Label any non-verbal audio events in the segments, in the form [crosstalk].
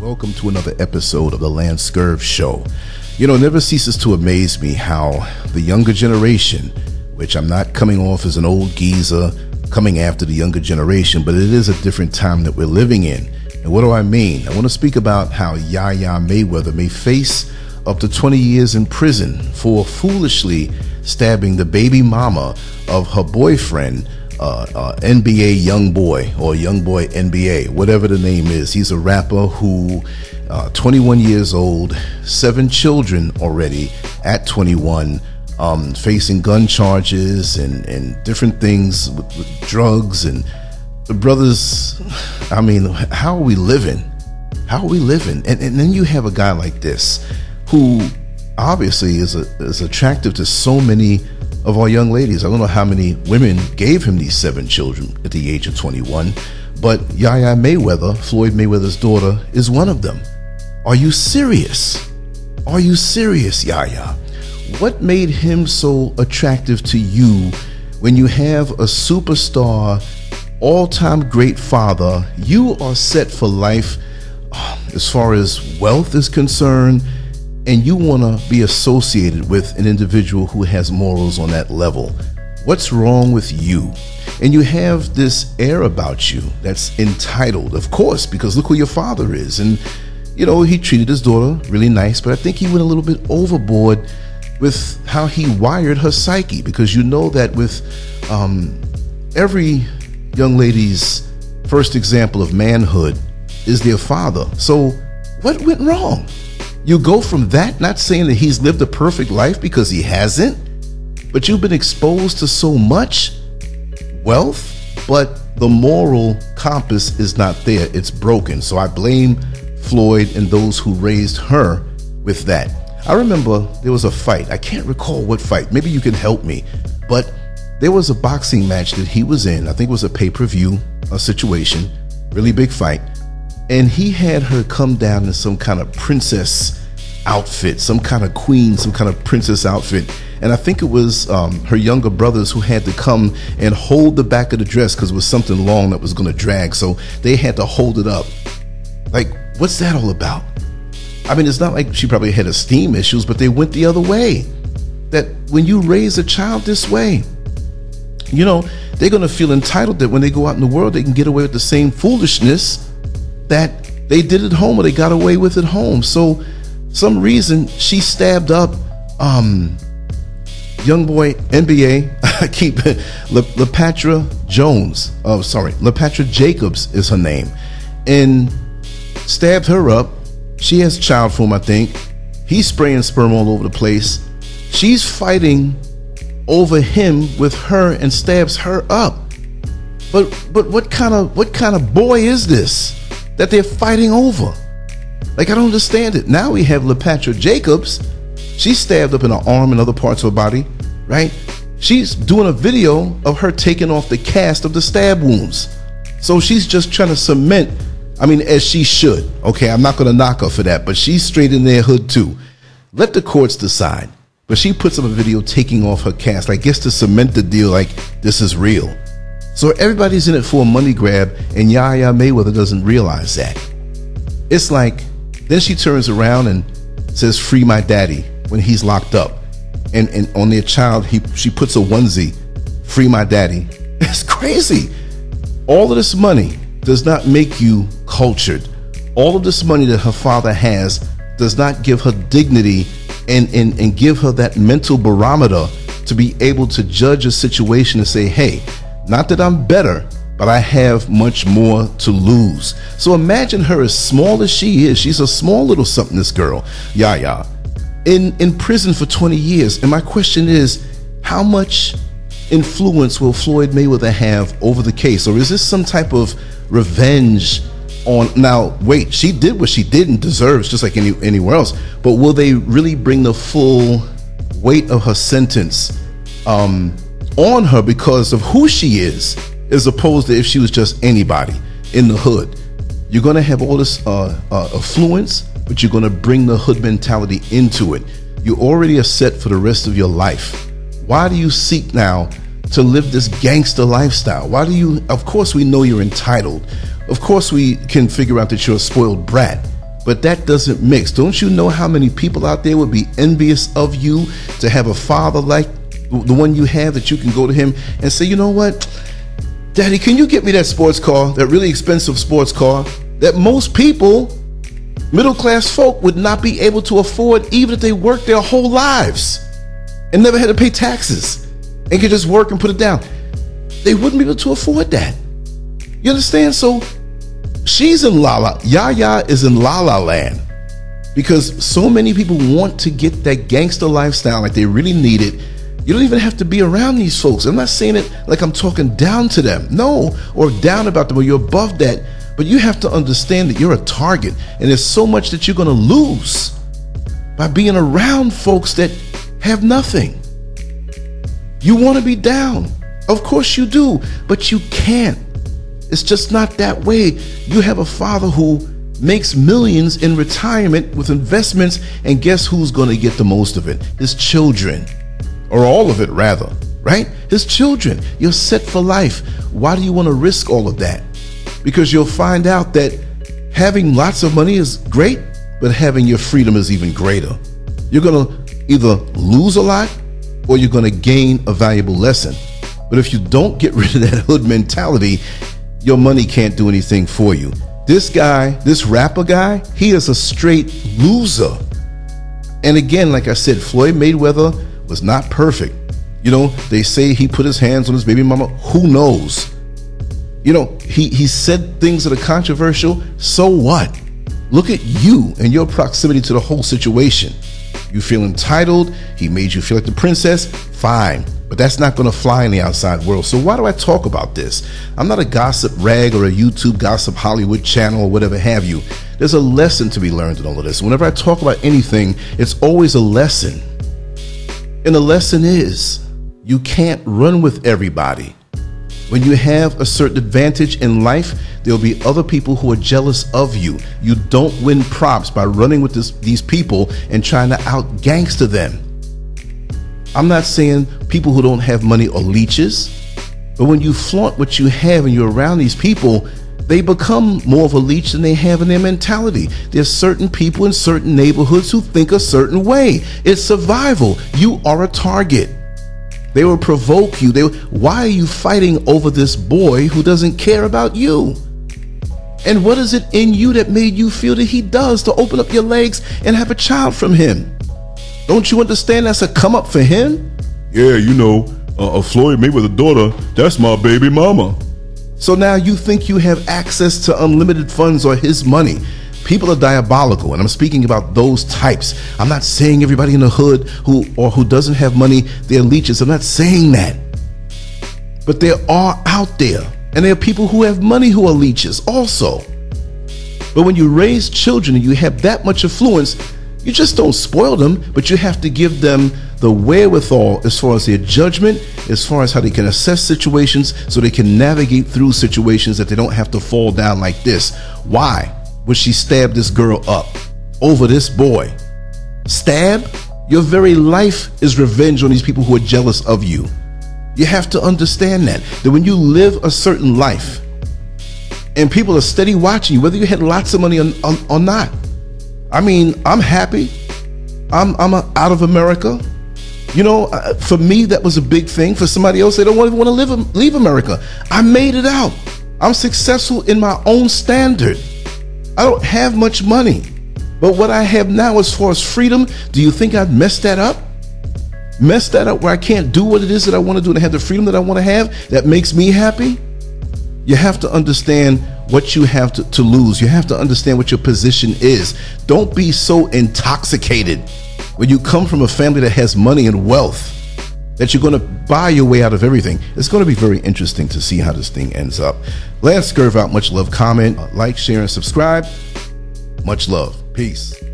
welcome to another episode of the Lance Scurv Show. You know, it never ceases to amaze me how the younger generation, which I'm not coming off as an old geezer coming after the younger generation, but it is a different time that we're living in. And what do I mean? I want to speak about how Yaya Mayweather may face up to 20 years in prison for foolishly stabbing the baby mama of her boyfriend uh, uh, NBA Young Boy or Young Boy NBA, whatever the name is. He's a rapper who, uh, 21 years old, seven children already at 21, um, facing gun charges and, and different things with, with drugs. And the brothers, I mean, how are we living? How are we living? And, and then you have a guy like this who obviously is, a, is attractive to so many of our young ladies. I don't know how many women gave him these seven children at the age of 21, but Yaya Mayweather, Floyd Mayweather's daughter, is one of them. Are you serious? Are you serious, Yaya? What made him so attractive to you when you have a superstar, all time great father? You are set for life uh, as far as wealth is concerned and you want to be associated with an individual who has morals on that level. What's wrong with you? And you have this air about you that's entitled, of course, because look who your father is. And, you know, he treated his daughter really nice, but I think he went a little bit overboard with how he wired her psyche because you know that with um, every young lady's first example of manhood is their father. So, what went wrong? You go from that, not saying that he's lived a perfect life because he hasn't, but you've been exposed to so much wealth, but the moral compass is not there. It's broken. So I blame Floyd and those who raised her with that. I remember there was a fight. I can't recall what fight. Maybe you can help me. But there was a boxing match that he was in. I think it was a pay per view situation, really big fight and he had her come down in some kind of princess outfit, some kind of queen, some kind of princess outfit. And I think it was um, her younger brothers who had to come and hold the back of the dress because it was something long that was going to drag. So they had to hold it up. Like, what's that all about? I mean, it's not like she probably had esteem issues, but they went the other way. That when you raise a child this way, you know, they're going to feel entitled that when they go out in the world, they can get away with the same foolishness that they did at home or they got away with at home. So, some reason she stabbed up um, young boy NBA. [laughs] I keep Le, LaPatra Jones. Oh, sorry, LaPatra Jacobs is her name, and stabbed her up. She has child form, I think. He's spraying sperm all over the place. She's fighting over him with her and stabs her up. But but what kind of what kind of boy is this? That they're fighting over. Like, I don't understand it. Now we have LaPatra Jacobs. She's stabbed up in her arm and other parts of her body, right? She's doing a video of her taking off the cast of the stab wounds. So she's just trying to cement, I mean, as she should. Okay, I'm not to knock her for that, but she's straight in their hood too. Let the courts decide. But she puts up a video taking off her cast, I guess to cement the deal like this is real. So everybody's in it for a money grab, and Yaya Mayweather doesn't realize that. It's like, then she turns around and says, Free my daddy when he's locked up. And, and on their child, he, she puts a onesie, Free my daddy. [laughs] It's crazy. All of this money does not make you cultured. All of this money that her father has does not give her dignity and, and, and give her that mental barometer to be able to judge a situation and say, hey, not that I'm better, but I have much more to lose. So imagine her as small as she is. She's a small little something, this girl, Yaya, in, in prison for 20 years. And my question is, how much influence will Floyd Mayweather have over the case? Or is this some type of revenge on now wait, she did what she did and deserves just like any anywhere else. But will they really bring the full weight of her sentence um on her because of who she is, as opposed to if she was just anybody in the hood. You're going to have all this uh, uh, affluence, but you're going to bring the hood mentality into it. You already are set for the rest of your life. Why do you seek now to live this gangster lifestyle? Why do you? Of course, we know you're entitled. Of course, we can figure out that you're a spoiled brat. but that doesn't mix. Don't you know how many people out there would be envious of you to have a father like the one you have that you can go to him and say, you know what, Daddy, can you get me that sports car, that really expensive sports car that most people, middle class folk, would not be able to afford even if they worked their whole lives and never had to pay taxes and could just work and put it down? They wouldn't be able to afford that. You understand? So she's in La La. Yaya is in La La Land because so many people want to get that gangster lifestyle like they really need it. You don't even have to be around these folks. I'm not saying it like I'm talking down to them. No, or down about them, or you're above that. But you have to understand that you're a target, and there's so much that you're going to lose by being around folks that have nothing. You want to be down. Of course you do, but you can't it's just not that way. You have a father who makes millions in retirement with investments, and guess who's going to get the most of it? His children, or all of it, rather, right? His children. You're set for life. Why do you want to risk all of that? Because you'll find out that having lots of money is great, but having your freedom is even greater. You're going to either lose a lot or you're going to gain a valuable lesson. But if you don't get rid of that [laughs] hood mentality, your money can't do anything for you. This guy, this rapper guy, he is a straight loser. And again, like I said, Floyd Mayweather was not perfect. You know, they say he put his hands on his baby mama. Who knows? You know, he, he said things that are controversial. So what? Look at you and your proximity to the whole situation. You feel entitled. He made you feel like the princess. Fine. But that's not going to fly in the outside world. So why do I talk about this? I'm not a gossip rag or a YouTube gossip Hollywood channel or whatever have you. There's a lesson to be learned in all of this. Whenever I talk about anything, it's always a lesson. And the lesson is you can't run with everybody. When you have a certain advantage in life, there'll be other people who are jealous of you. You don't win props by running with this, these people and trying to out gangster them. I'm not saying people who don't have money are leeches, but when you flaunt what you have and you're around these people, they become more of a leech than they have in their mentality. There's certain people in certain neighborhoods who think a certain way. It's survival. You are a target. They will provoke you. They will, why are you fighting over this boy who doesn't care about you? And what is it in you that made you feel that he does to open up your legs and have a child from him? Don't you understand that's a come up for him? Yeah, you know, uh, a Floyd Mayweather's daughter, that's my baby mama. So now you think you have access to unlimited funds or his money. People are diabolical, and I'm speaking about those types. I'm not saying everybody in the hood who or who doesn't have money, they're leeches. I'm not saying that. But there are out there, and there are people who have money who are leeches also. But when you raise children and you have that much influence, you just don't spoil them, but you have to give them the wherewithal as far as their judgment, as far as how they can assess situations so they can navigate through situations that they don't have to fall down like this. Why would she stab this girl up over this boy? Stab? Your very life is revenge on these people who are jealous of you. You have to understand that. That when you live a certain life and people are steady watching you, whether you had lots of money or, or, or not, I mean, I'm happy. I'm I'm out of America. You know, uh, for me that was a big thing. For somebody else, they don't even want to live leave America. I made it out. I'm successful in my own standard. I don't have much money, but what I have now, as far as freedom, do you think I'd mess that up? Mess that up where I can't do what it is that I want to do and have the freedom that I want to have that makes me happy? You have to understand what you have to, to lose. You have to understand what your position is. Don't be so intoxicated when you come from a family that has money and wealth that you're going to buy your way out of everything. It's going to be very interesting to see how this thing ends up. Lance Scurv out. Much love. Comment, like, share, and subscribe. Much love. Peace.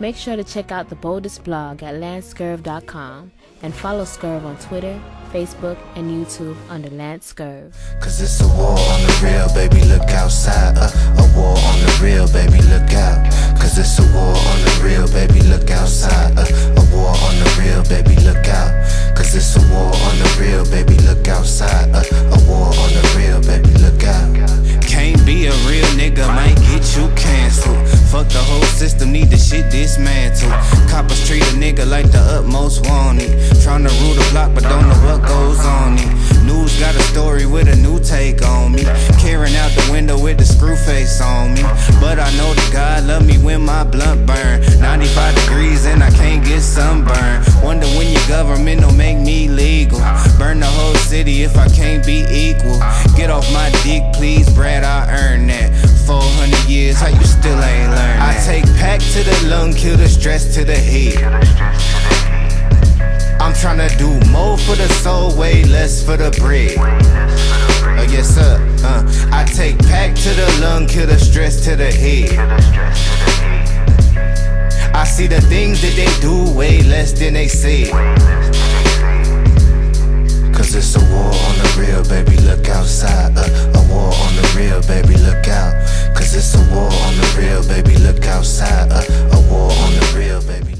Make sure to check out the boldest blog at LanceScurv.com and follow Scurv on Twitter, Facebook, and YouTube under Lance Scurv. Cause it's a war on the real, baby, look outside. Uh, a war on the real, baby, look out. Cause it's a war on the real, baby, look outside. Uh, a war on the real, baby, look out. Cause it's a war on the real, baby, look outside. Uh, a war on the real, baby, look out. Can't be a real nigga, might get you canceled need the shit dismantled. Coppers treat a nigga like the utmost wanted. Trying to rule the block, but don't know what goes on it. News got a story with a new take on me. Carrying out the window with the screw face on me. But I know that God love me when my blunt burn. 95 degrees and I can't get sunburned. Wonder when your government will make me legal. Burn the whole city if I can't be equal. Get off my dick, please, Brad, I earned that. 400 years, how you still ain't? Take pack to the lung, kill the stress to the head. I'm tryna do more for the soul, way less for the bread. Uh, yes, sir. Uh, I take pack to the lung, kill the stress to the head. I see the things that they do way less than they say. Cause it's a war on the real, baby, look outside. Uh, a war on the real, baby, look out. Cause it's a war on the real, baby, look outside. Uh, a war on the real, baby.